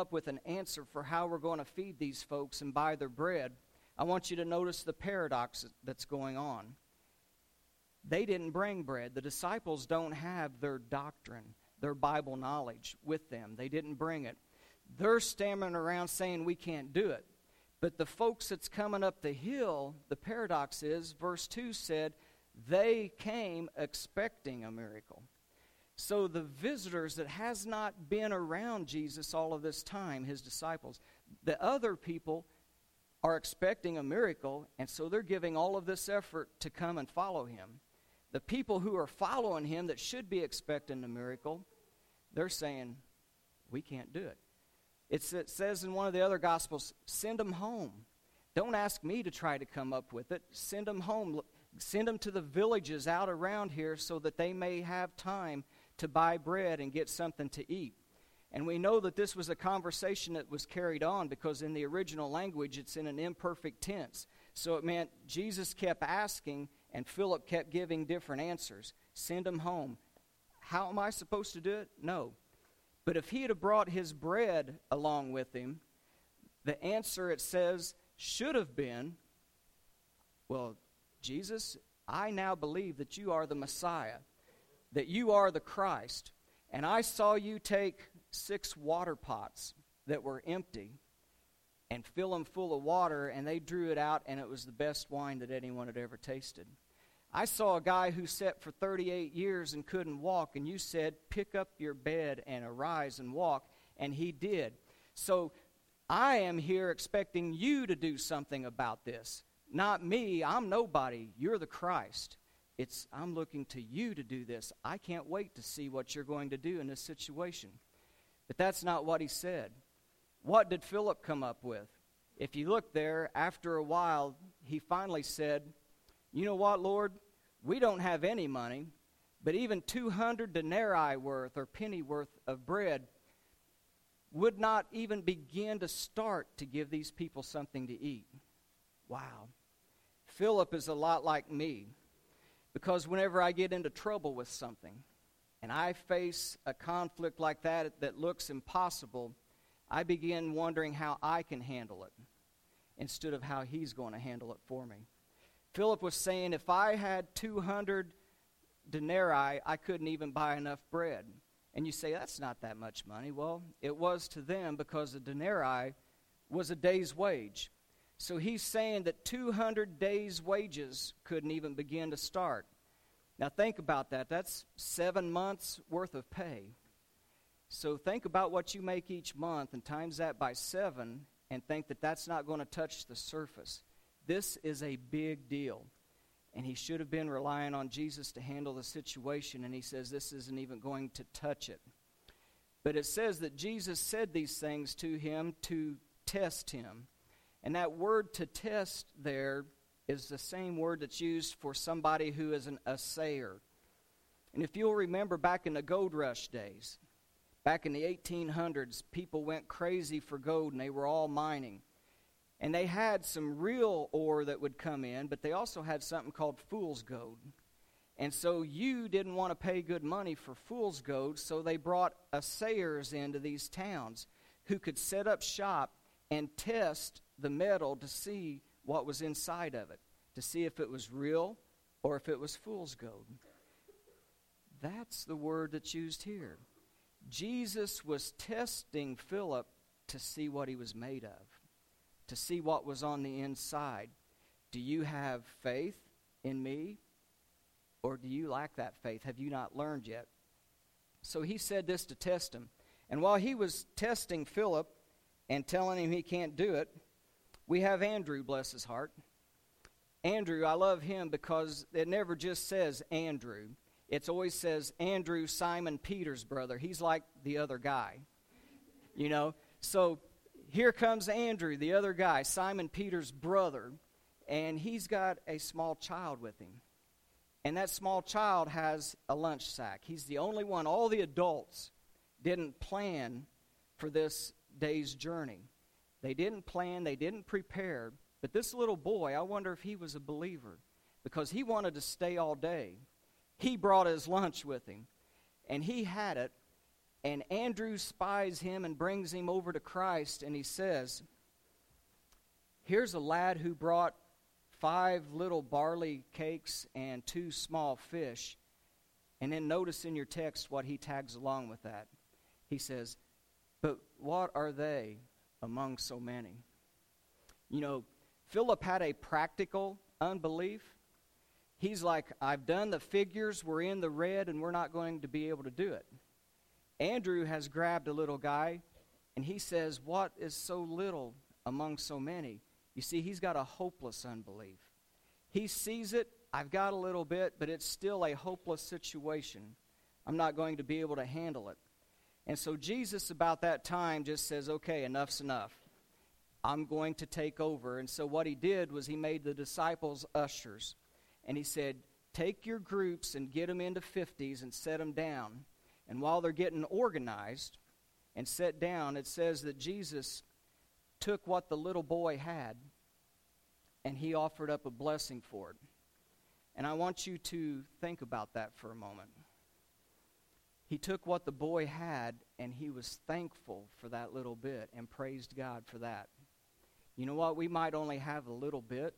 up with an answer for how we're going to feed these folks and buy their bread, I want you to notice the paradox that's going on. They didn't bring bread. The disciples don't have their doctrine, their Bible knowledge with them. They didn't bring it. They're stammering around saying we can't do it. But the folks that's coming up the hill, the paradox is, verse 2 said, they came expecting a miracle. So the visitors that has not been around Jesus all of this time, his disciples, the other people are expecting a miracle, and so they're giving all of this effort to come and follow him. The people who are following him that should be expecting a miracle, they're saying, We can't do it. It's, it says in one of the other Gospels, send them home. Don't ask me to try to come up with it. Send them home. Send them to the villages out around here so that they may have time to buy bread and get something to eat. And we know that this was a conversation that was carried on because in the original language it's in an imperfect tense. So it meant Jesus kept asking and Philip kept giving different answers. Send them home. How am I supposed to do it? No. But if he had brought his bread along with him, the answer it says should have been, well, Jesus, I now believe that you are the Messiah, that you are the Christ. And I saw you take six water pots that were empty and fill them full of water, and they drew it out, and it was the best wine that anyone had ever tasted. I saw a guy who sat for 38 years and couldn't walk, and you said, Pick up your bed and arise and walk, and he did. So I am here expecting you to do something about this. Not me. I'm nobody. You're the Christ. It's I'm looking to you to do this. I can't wait to see what you're going to do in this situation. But that's not what he said. What did Philip come up with? If you look there, after a while, he finally said, You know what, Lord? We don't have any money, but even 200 denarii worth or penny worth of bread would not even begin to start to give these people something to eat. Wow. Philip is a lot like me because whenever I get into trouble with something and I face a conflict like that that looks impossible, I begin wondering how I can handle it instead of how he's going to handle it for me. Philip was saying, if I had 200 denarii, I couldn't even buy enough bread. And you say, that's not that much money. Well, it was to them because a denarii was a day's wage. So he's saying that 200 days' wages couldn't even begin to start. Now, think about that. That's seven months' worth of pay. So, think about what you make each month and times that by seven and think that that's not going to touch the surface. This is a big deal. And he should have been relying on Jesus to handle the situation, and he says this isn't even going to touch it. But it says that Jesus said these things to him to test him. And that word to test there is the same word that's used for somebody who is an assayer. And if you'll remember back in the gold rush days, back in the 1800s, people went crazy for gold and they were all mining. And they had some real ore that would come in, but they also had something called fool's gold. And so you didn't want to pay good money for fool's gold, so they brought assayers into these towns who could set up shop and test the metal to see what was inside of it, to see if it was real or if it was fool's gold. That's the word that's used here. Jesus was testing Philip to see what he was made of, to see what was on the inside. Do you have faith in me? Or do you lack that faith? Have you not learned yet? So he said this to test him. And while he was testing Philip and telling him he can't do it, we have Andrew, bless his heart. Andrew, I love him because it never just says Andrew. It always says Andrew, Simon Peter's brother. He's like the other guy. You know? So here comes Andrew, the other guy, Simon Peter's brother, and he's got a small child with him. And that small child has a lunch sack. He's the only one. All the adults didn't plan for this day's journey. They didn't plan, they didn't prepare. But this little boy, I wonder if he was a believer because he wanted to stay all day. He brought his lunch with him, and he had it, And Andrew spies him and brings him over to Christ, and he says, Here's a lad who brought five little barley cakes and two small fish. And then notice in your text what he tags along with that. He says, But what are they among so many? You know, Philip had a practical unbelief. He's like, I've done the figures, we're in the red, and we're not going to be able to do it. Andrew has grabbed a little guy, and he says, What is so little among so many? You see, he's got a hopeless unbelief. He sees it, I've got a little bit, but it's still a hopeless situation. I'm not going to be able to handle it. And so Jesus, about that time, just says, Okay, enough's enough. I'm going to take over. And so what he did was he made the disciples ushers. And he said, Take your groups and get them into 50s and set them down. And while they're getting organized and set down, it says that Jesus took what the little boy had and he offered up a blessing for it. And I want you to think about that for a moment. He took what the boy had and he was thankful for that little bit and praised God for that. You know what? We might only have a little bit,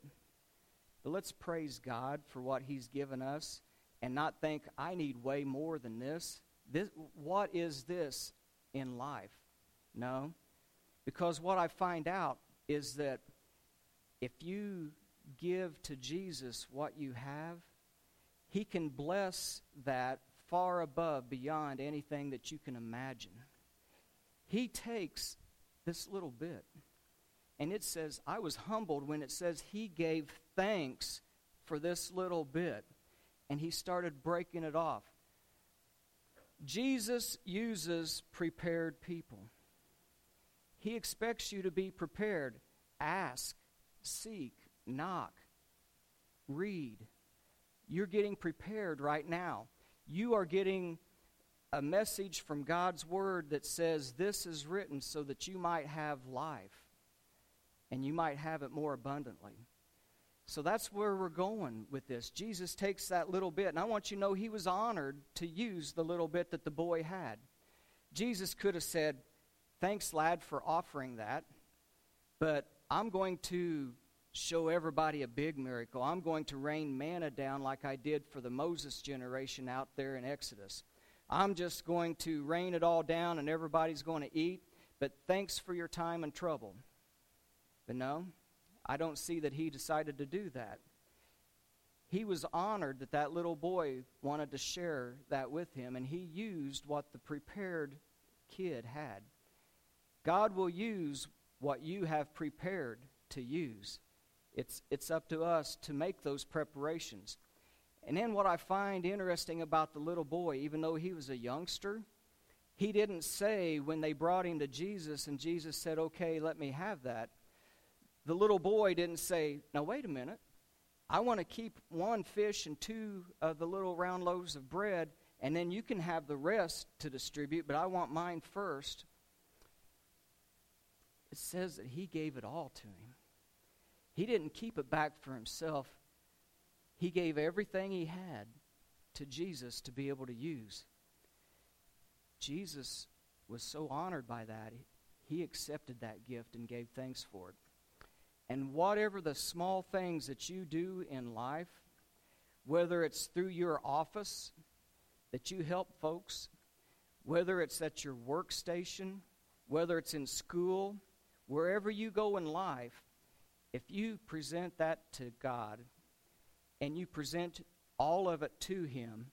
but let's praise God for what He's given us and not think, I need way more than this. this what is this in life? No. Because what I find out is that if you give to Jesus what you have, He can bless that far above, beyond anything that you can imagine. He takes this little bit and it says, I was humbled when it says he gave thanks for this little bit. And he started breaking it off. Jesus uses prepared people. He expects you to be prepared. Ask, seek, knock, read. You're getting prepared right now. You are getting a message from God's Word that says, This is written so that you might have life and you might have it more abundantly. So that's where we're going with this. Jesus takes that little bit, and I want you to know he was honored to use the little bit that the boy had. Jesus could have said, Thanks, lad, for offering that, but I'm going to show everybody a big miracle. I'm going to rain manna down like I did for the Moses generation out there in Exodus. I'm just going to rain it all down and everybody's going to eat, but thanks for your time and trouble. But no, I don't see that he decided to do that. He was honored that that little boy wanted to share that with him, and he used what the prepared kid had. God will use what you have prepared to use. It's, it's up to us to make those preparations. And then what I find interesting about the little boy, even though he was a youngster, he didn't say when they brought him to Jesus and Jesus said, Okay, let me have that the little boy didn't say, Now, wait a minute. I want to keep one fish and two of the little round loaves of bread, and then you can have the rest to distribute, but I want mine first. It says that he gave it all to him. He didn't keep it back for himself, he gave everything he had to Jesus to be able to use. Jesus was so honored by that, he accepted that gift and gave thanks for it. And whatever the small things that you do in life, whether it's through your office that you help folks, whether it's at your workstation, whether it's in school, wherever you go in life, if you present that to God and you present all of it to Him,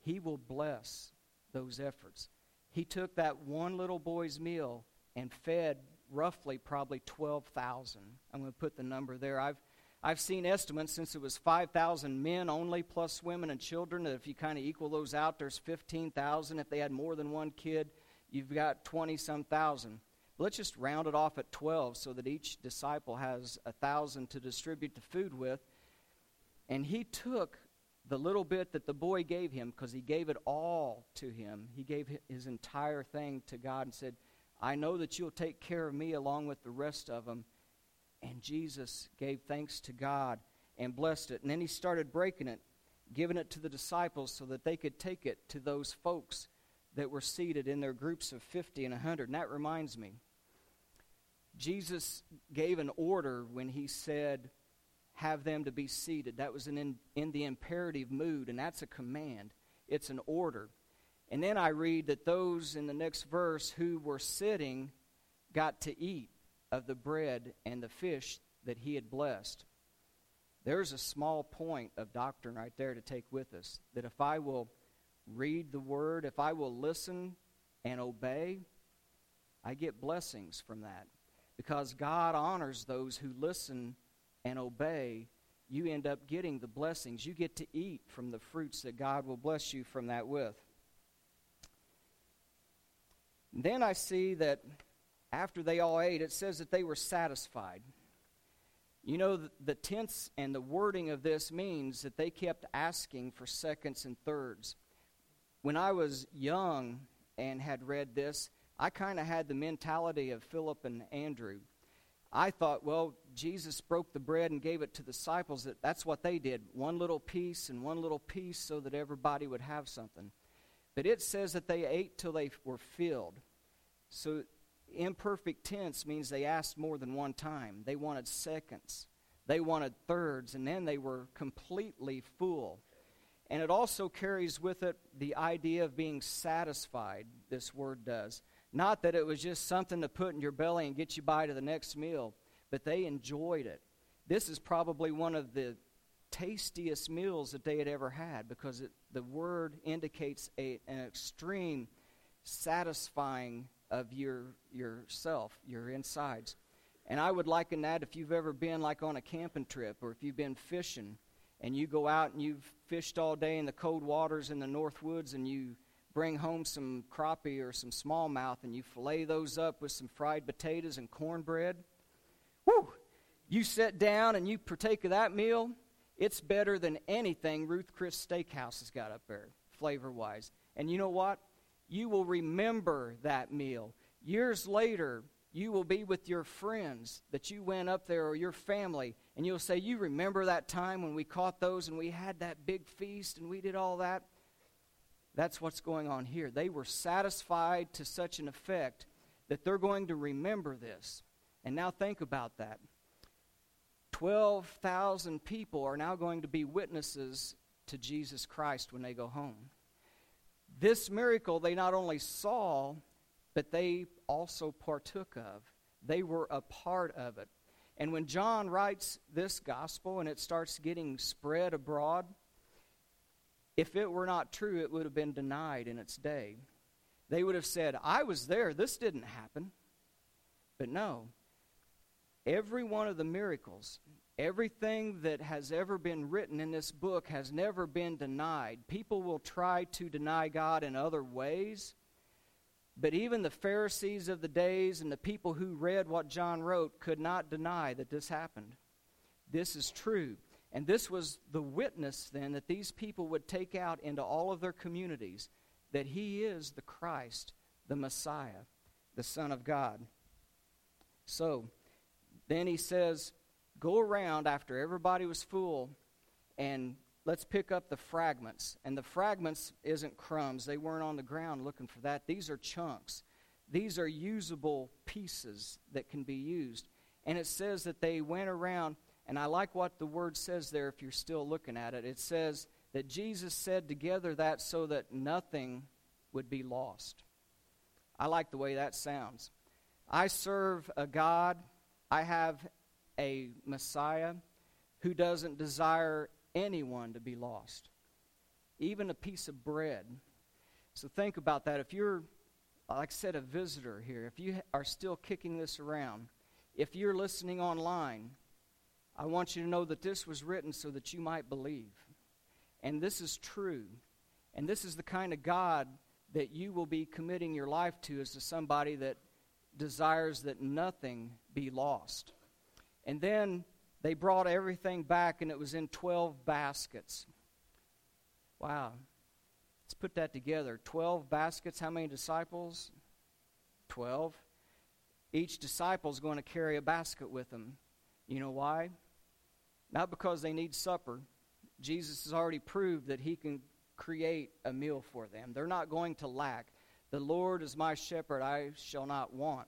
He will bless those efforts. He took that one little boy's meal and fed roughly probably 12,000. I'm going to put the number there. I've I've seen estimates since it was 5,000 men only plus women and children that if you kind of equal those out there's 15,000 if they had more than one kid you've got 20 some thousand. Let's just round it off at 12 so that each disciple has a thousand to distribute the food with. And he took the little bit that the boy gave him because he gave it all to him. He gave his entire thing to God and said, I know that you'll take care of me along with the rest of them. And Jesus gave thanks to God and blessed it. And then he started breaking it, giving it to the disciples so that they could take it to those folks that were seated in their groups of 50 and 100. And that reminds me, Jesus gave an order when he said, have them to be seated. That was in, in the imperative mood, and that's a command, it's an order. And then I read that those in the next verse who were sitting got to eat of the bread and the fish that he had blessed. There's a small point of doctrine right there to take with us that if I will read the word, if I will listen and obey, I get blessings from that. Because God honors those who listen and obey, you end up getting the blessings. You get to eat from the fruits that God will bless you from that with. then I see that after they all ate, it says that they were satisfied. You know, the, the tense and the wording of this means that they kept asking for seconds and thirds. When I was young and had read this, I kind of had the mentality of Philip and Andrew. I thought, well, Jesus broke the bread and gave it to the disciples. That that's what they did. One little piece and one little piece so that everybody would have something. But it says that they ate till they were filled. So imperfect tense means they asked more than one time. They wanted seconds. They wanted thirds, and then they were completely full. And it also carries with it the idea of being satisfied, this word does. Not that it was just something to put in your belly and get you by to the next meal, but they enjoyed it. This is probably one of the tastiest meals that they had ever had because it, the word indicates a, an extreme satisfying of your yourself, your insides. And I would liken that if you've ever been like on a camping trip or if you've been fishing and you go out and you've fished all day in the cold waters in the north woods and you bring home some crappie or some smallmouth and you fillet those up with some fried potatoes and cornbread. Whew! You sit down and you partake of that meal, it's better than anything Ruth Chris Steakhouse has got up there, flavor wise. And you know what? You will remember that meal. Years later, you will be with your friends that you went up there or your family, and you'll say, You remember that time when we caught those and we had that big feast and we did all that? That's what's going on here. They were satisfied to such an effect that they're going to remember this. And now think about that. 12,000 people are now going to be witnesses to Jesus Christ when they go home. This miracle they not only saw, but they also partook of. They were a part of it. And when John writes this gospel and it starts getting spread abroad, if it were not true, it would have been denied in its day. They would have said, I was there, this didn't happen. But no, every one of the miracles, everything that has ever been written in this book has never been denied. People will try to deny God in other ways. But even the Pharisees of the days and the people who read what John wrote could not deny that this happened. This is true. And this was the witness then that these people would take out into all of their communities that he is the Christ, the Messiah, the Son of God. So, then he says, Go around after everybody was full and let's pick up the fragments. And the fragments isn't crumbs, they weren't on the ground looking for that. These are chunks, these are usable pieces that can be used. And it says that they went around and I like what the word says there if you're still looking at it. It says that Jesus said together that so that nothing would be lost. I like the way that sounds. I serve a God, I have a Messiah who doesn't desire anyone to be lost, even a piece of bread. So think about that. If you're, like I said, a visitor here, if you are still kicking this around, if you're listening online, I want you to know that this was written so that you might believe. And this is true. And this is the kind of God that you will be committing your life to as to somebody that desires that nothing be lost. And then they brought everything back, and it was in 12 baskets. Wow. Let's put that together. 12 baskets. How many disciples? 12. Each disciple is going to carry a basket with them. You know why? Not because they need supper. Jesus has already proved that he can create a meal for them. They're not going to lack. The Lord is my shepherd, I shall not want.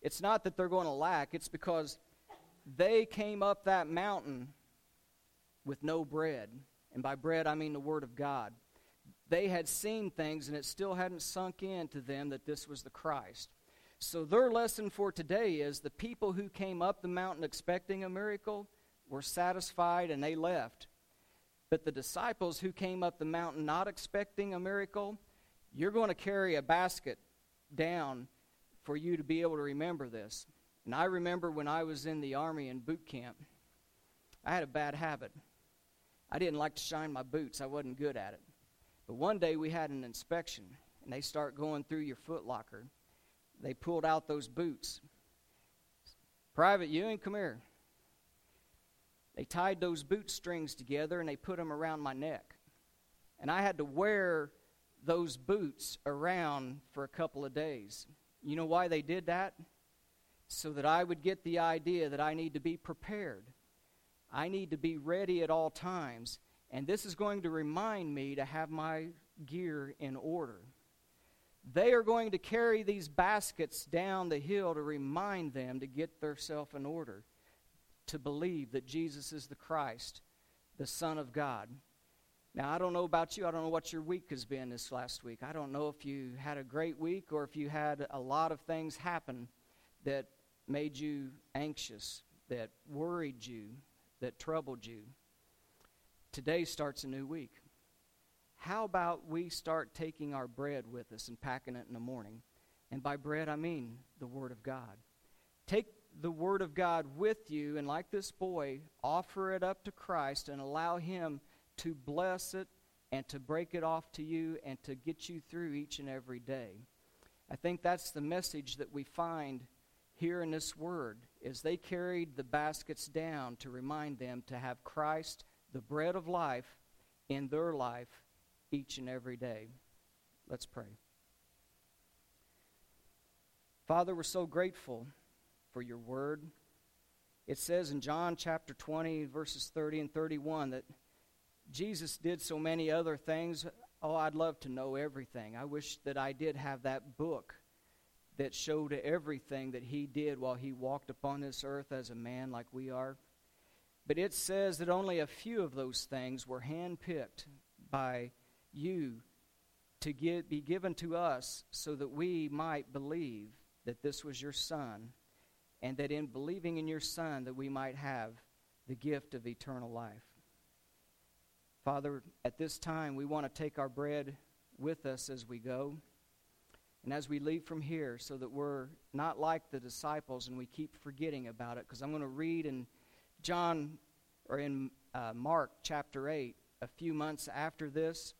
It's not that they're going to lack, it's because they came up that mountain with no bread. And by bread, I mean the Word of God. They had seen things, and it still hadn't sunk in to them that this was the Christ. So, their lesson for today is the people who came up the mountain expecting a miracle were satisfied and they left. But the disciples who came up the mountain not expecting a miracle, you're going to carry a basket down for you to be able to remember this. And I remember when I was in the Army in boot camp, I had a bad habit. I didn't like to shine my boots, I wasn't good at it. But one day we had an inspection, and they start going through your foot locker. They pulled out those boots. Private Ewing, come here. They tied those boot strings together and they put them around my neck. And I had to wear those boots around for a couple of days. You know why they did that? So that I would get the idea that I need to be prepared. I need to be ready at all times. And this is going to remind me to have my gear in order. They are going to carry these baskets down the hill to remind them to get themselves in order, to believe that Jesus is the Christ, the Son of God. Now, I don't know about you. I don't know what your week has been this last week. I don't know if you had a great week or if you had a lot of things happen that made you anxious, that worried you, that troubled you. Today starts a new week. How about we start taking our bread with us and packing it in the morning? And by bread, I mean the Word of God. Take the Word of God with you, and like this boy, offer it up to Christ and allow Him to bless it and to break it off to you and to get you through each and every day. I think that's the message that we find here in this word is they carried the baskets down to remind them to have Christ the bread of life in their life each and every day. Let's pray. Father, we're so grateful for your word. It says in John chapter 20, verses 30 and 31, that Jesus did so many other things. Oh, I'd love to know everything. I wish that I did have that book that showed everything that he did while he walked upon this earth as a man like we are. But it says that only a few of those things were handpicked by you to get, be given to us so that we might believe that this was your Son, and that in believing in your Son that we might have the gift of eternal life. Father, at this time we want to take our bread with us as we go. And as we leave from here, so that we're not like the disciples and we keep forgetting about it, because I'm going to read in John or in uh, Mark chapter 8, a few months after this,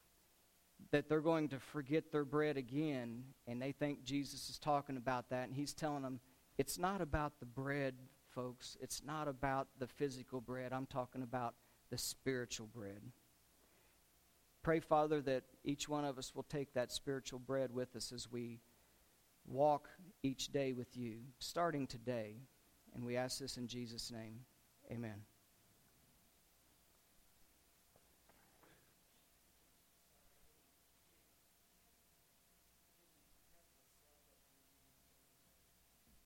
that they're going to forget their bread again, and they think Jesus is talking about that, and he's telling them, it's not about the bread, folks. It's not about the physical bread. I'm talking about the spiritual bread. Pray, Father, that each one of us will take that spiritual bread with us as we walk each day with you, starting today. And we ask this in Jesus' name. Amen.